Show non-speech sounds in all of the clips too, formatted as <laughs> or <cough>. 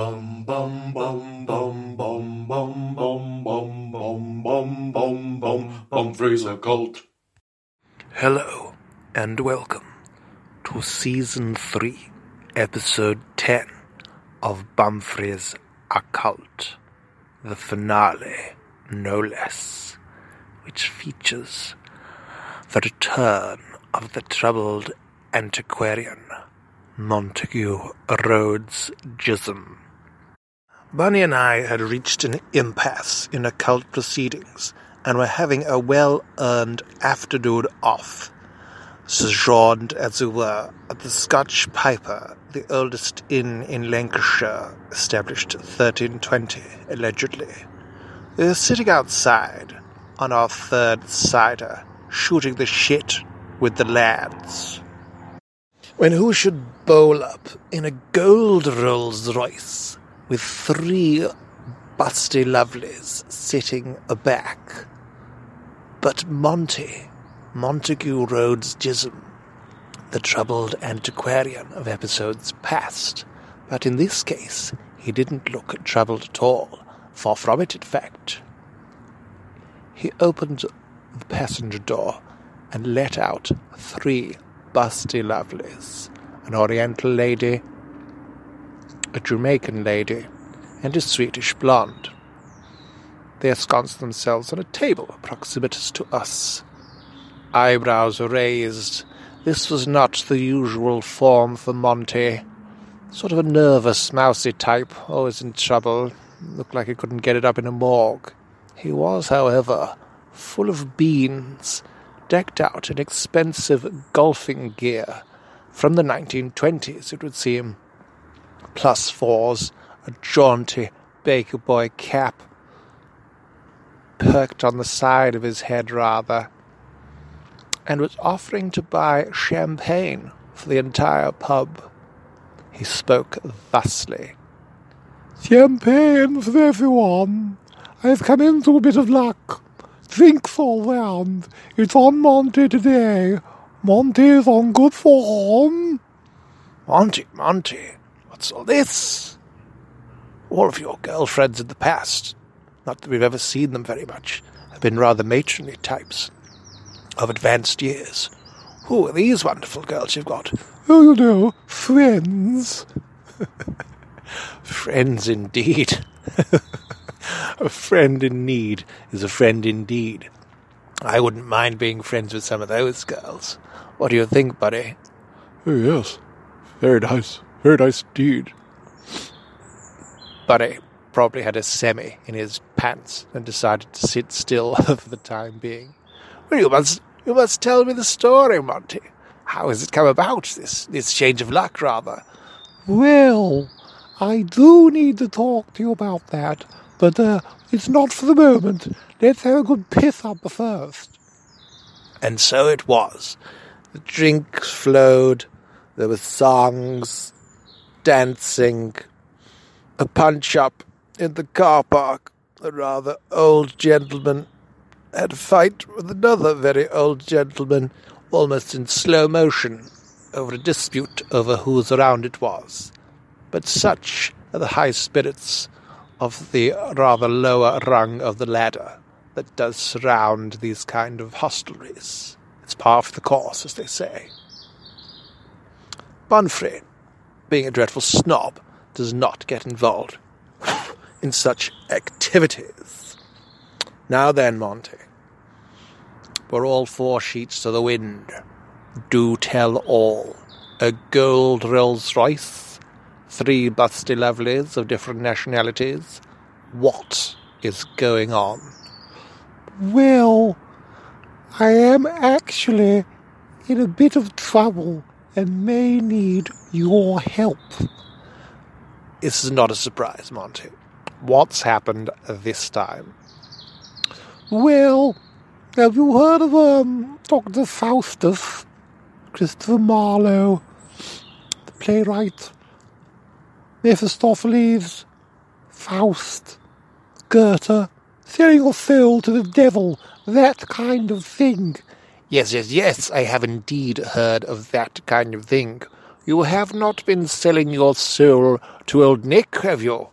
Bum bum bum bum bum bum bum bum bum bum bum bum bum Bumfrey's occult. Hello and welcome to season 3, episode 10 of Bumfrey's Occult, the finale, no less, which features the return of the troubled antiquarian Montague Rhodes Jism. Bunny and I had reached an impasse in occult proceedings and were having a well earned afternoon off, sojourned, as it were, at the Scotch Piper, the oldest inn in Lancashire, established 1320, allegedly. We were sitting outside on our third cider, shooting the shit with the lads. When who should bowl up in a gold Rolls Royce with three busty lovelies sitting aback. But Monty, Montague Rhodes Jism, the troubled antiquarian of episodes past, but in this case he didn't look troubled at all, far from it in fact. He opened the passenger door and let out three busty lovelies, an Oriental lady, a Jamaican lady, and a Swedish blonde. They ensconced themselves on a table proximitous to us. Eyebrows raised. This was not the usual form for Monty. Sort of a nervous, mousy type, always in trouble. Looked like he couldn't get it up in a morgue. He was, however, full of beans, decked out in expensive golfing gear from the 1920s, it would seem. Plus fours, a jaunty baker boy cap, perked on the side of his head rather, and was offering to buy champagne for the entire pub. He spoke thusly. Champagne for everyone. I've come into a bit of luck. Drinks all round. It's on Monty today. Monty's on good form. Monty, Monty, what's all this? All of your girlfriends in the past, not that we've ever seen them very much, have been rather matronly types of advanced years. Who are these wonderful girls you've got? Oh, you know, friends. <laughs> friends indeed. <laughs> a friend in need is a friend indeed. I wouldn't mind being friends with some of those girls. What do you think, buddy? Oh, yes. Very nice. Very nice But Bunny probably had a semi in his pants and decided to sit still <laughs> for the time being. Well, you must, you must tell me the story, Monty. How has it come about, this, this change of luck, rather? Well, I do need to talk to you about that, but uh, it's not for the moment. Let's have a good piss up first. And so it was. The drinks flowed, there were songs, dancing, a punch up in the car park. A rather old gentleman had a fight with another very old gentleman, almost in slow motion, over a dispute over whose round it was. But such are the high spirits of the rather lower rung of the ladder that does surround these kind of hostelries. It's par for the course, as they say. Bumfrey, being a dreadful snob, does not get involved <laughs> in such activities. Now then, Monty, we're all four sheets to the wind. Do tell all. A gold Rolls Royce, three busty lovelies of different nationalities. What is going on? Well, I am actually in a bit of trouble and may need your help. This is not a surprise, Monty. What's happened this time? Well, have you heard of um, Dr. Faustus? Christopher Marlowe, the playwright, Mephistopheles, Faust, Goethe, selling your soul to the devil, that kind of thing. Yes, yes, yes, I have indeed heard of that kind of thing. You have not been selling your soul to old Nick, have you?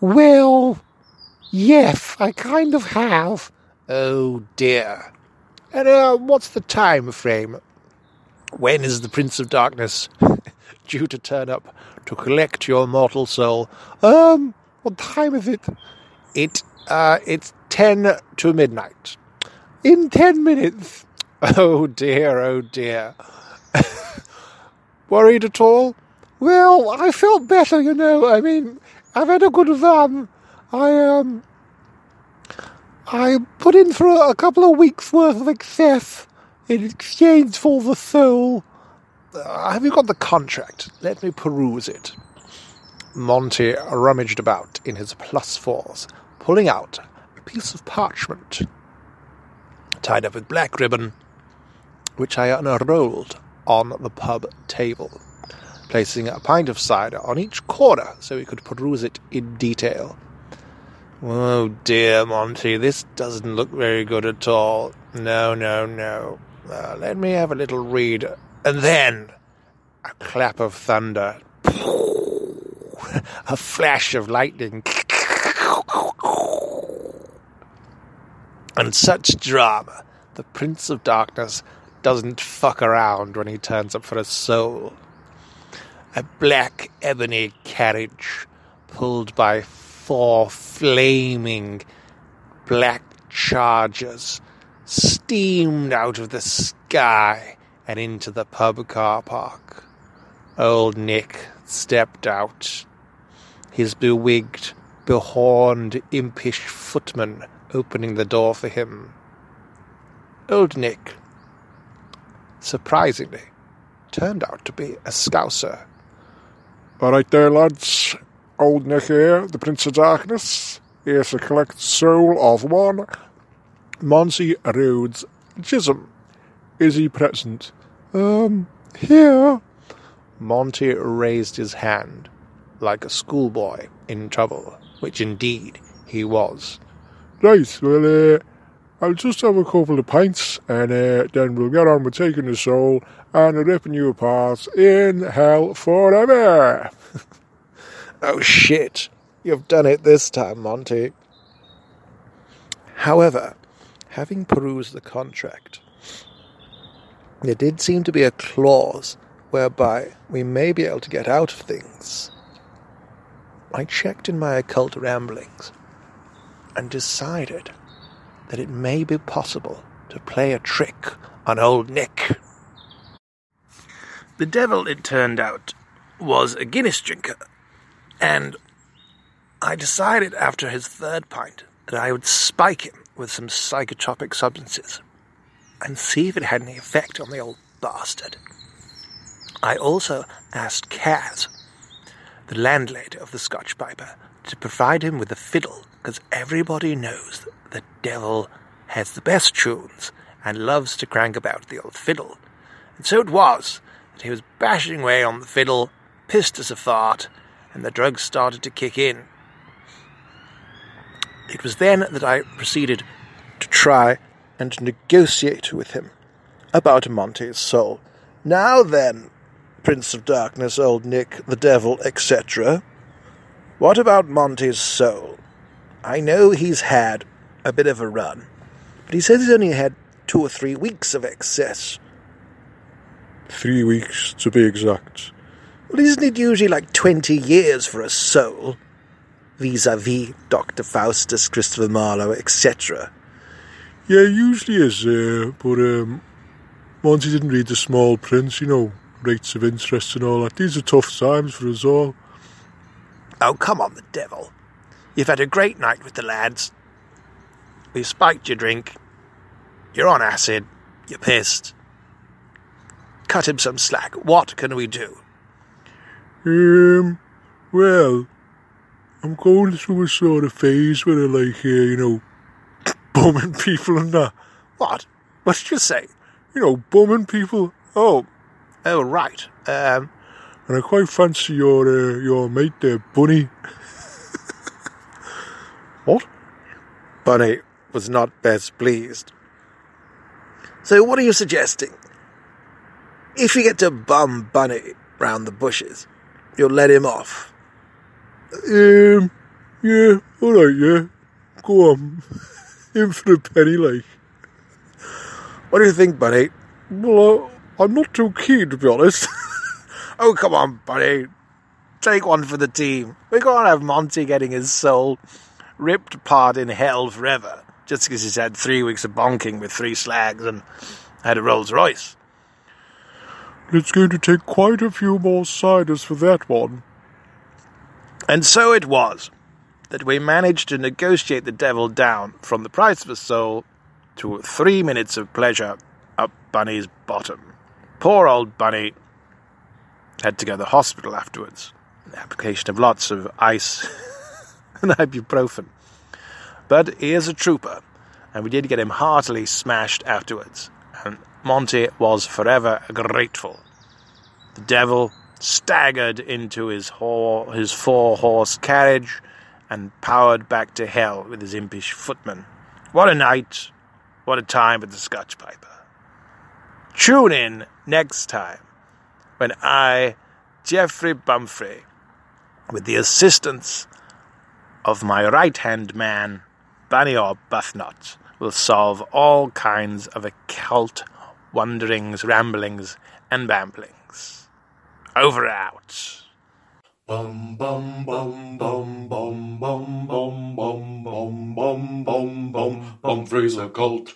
Well, yes, I kind of have. Oh dear. And uh, what's the time frame? When is the Prince of Darkness <laughs> due to turn up to collect your mortal soul? Um, what time is it? It uh, it's ten to midnight. In ten minutes. Oh dear, oh dear. <laughs> Worried at all? Well, I felt better, you know. I mean, I've had a good run. I um, I put in for a, a couple of weeks' worth of excess in exchange for the soul. Uh, have you got the contract? Let me peruse it. Monty rummaged about in his plus fours, pulling out a piece of parchment tied up with black ribbon, which I unrolled on the pub table, placing a pint of cider on each corner so we could peruse it in detail. Oh dear, Monty, this doesn't look very good at all. No, no, no. Uh, let me have a little read. And then a clap of thunder, <laughs> a flash of lightning, <laughs> and such drama. The Prince of Darkness doesn't fuck around when he turns up for a soul. A black ebony carriage pulled by four flaming black chargers steamed out of the sky and into the pub car park. Old Nick stepped out, his bewigged, behorned, impish footman opening the door for him. Old Nick, surprisingly, turned out to be a scouser. All right there, lads. Old Nick here, the Prince of Darkness, here to collect the soul of one Monty Rhodes Chisholm. Is he present? Um, here. Monty raised his hand like a schoolboy in trouble, which indeed he was. Right, well, uh, I'll just have a couple of pints and uh, then we'll get on with taking the soul and ripping you apart in hell forever. <laughs> Oh shit, you've done it this time, Monty. However, having perused the contract, there did seem to be a clause whereby we may be able to get out of things. I checked in my occult ramblings and decided that it may be possible to play a trick on old Nick. The devil, it turned out, was a Guinness drinker, and I decided after his third pint that I would spike him with some psychotropic substances and see if it had any effect on the old bastard. I also asked Kaz, the landlady of the Scotch Piper, to provide him with a fiddle because everybody knows that the devil has the best tunes and loves to crank about the old fiddle. And so it was that he was bashing away on the fiddle, pissed as a fart, and the drugs started to kick in. It was then that I proceeded to try and negotiate with him about Monty's soul. Now then, Prince of Darkness, old Nick, the devil, etc., what about Monty's soul? I know he's had a bit of a run, but he says he's only had two or three weeks of excess. Three weeks, to be exact. Well, isn't it usually like 20 years for a soul? Vis-a-vis Dr. Faustus, Christopher Marlowe, etc. Yeah, it usually is, uh, but um, Monty didn't read The Small Prince, you know, rates of interest and all that. These are tough times for us all. Oh, come on, the devil. You've had a great night with the lads. We spiked your drink. You're on acid. You're pissed. Cut him some slack. What can we do? Um, well, I'm going through a sort of phase where I like, uh, you know, <laughs> bumming people and that. What? What did you say? You know, bumming people. Oh, Oh, right. Um, and I quite fancy your uh, your mate there, Bunny. <laughs> what? Bunny was not best pleased. So, what are you suggesting? if you get to bum Bunny round the bushes, you'll let him off. Um, yeah, alright, yeah. Go on. <laughs> In for a penny, like. What do you think, Bunny? Well, uh, I'm not too keen, to be honest. <laughs> Oh, come on, Bunny. Take one for the team. We can't have Monty getting his soul ripped apart in hell forever just because he's had three weeks of bonking with three slags and had a Rolls Royce. it's going to take quite a few more ciders for that one. And so it was that we managed to negotiate the devil down from the price of a soul to three minutes of pleasure up Bunny's bottom. Poor old Bunny had to go to the hospital afterwards. Application of lots of ice <laughs> and ibuprofen. But he is a trooper, and we did get him heartily smashed afterwards, and Monty was forever grateful. The devil staggered into his, ho- his four horse carriage and powered back to hell with his impish footman. What a night! What a time with the Scotch Piper. Tune in next time when I, Geoffrey Bumfrey, with the assistance of my right hand man, Bunny Arbuthnot, will solve all kinds of occult wonderings, ramblings, and bamblings. Over out. Bum bum bum bum bum bum bum bum bum bum bum bum bum Fraser cult.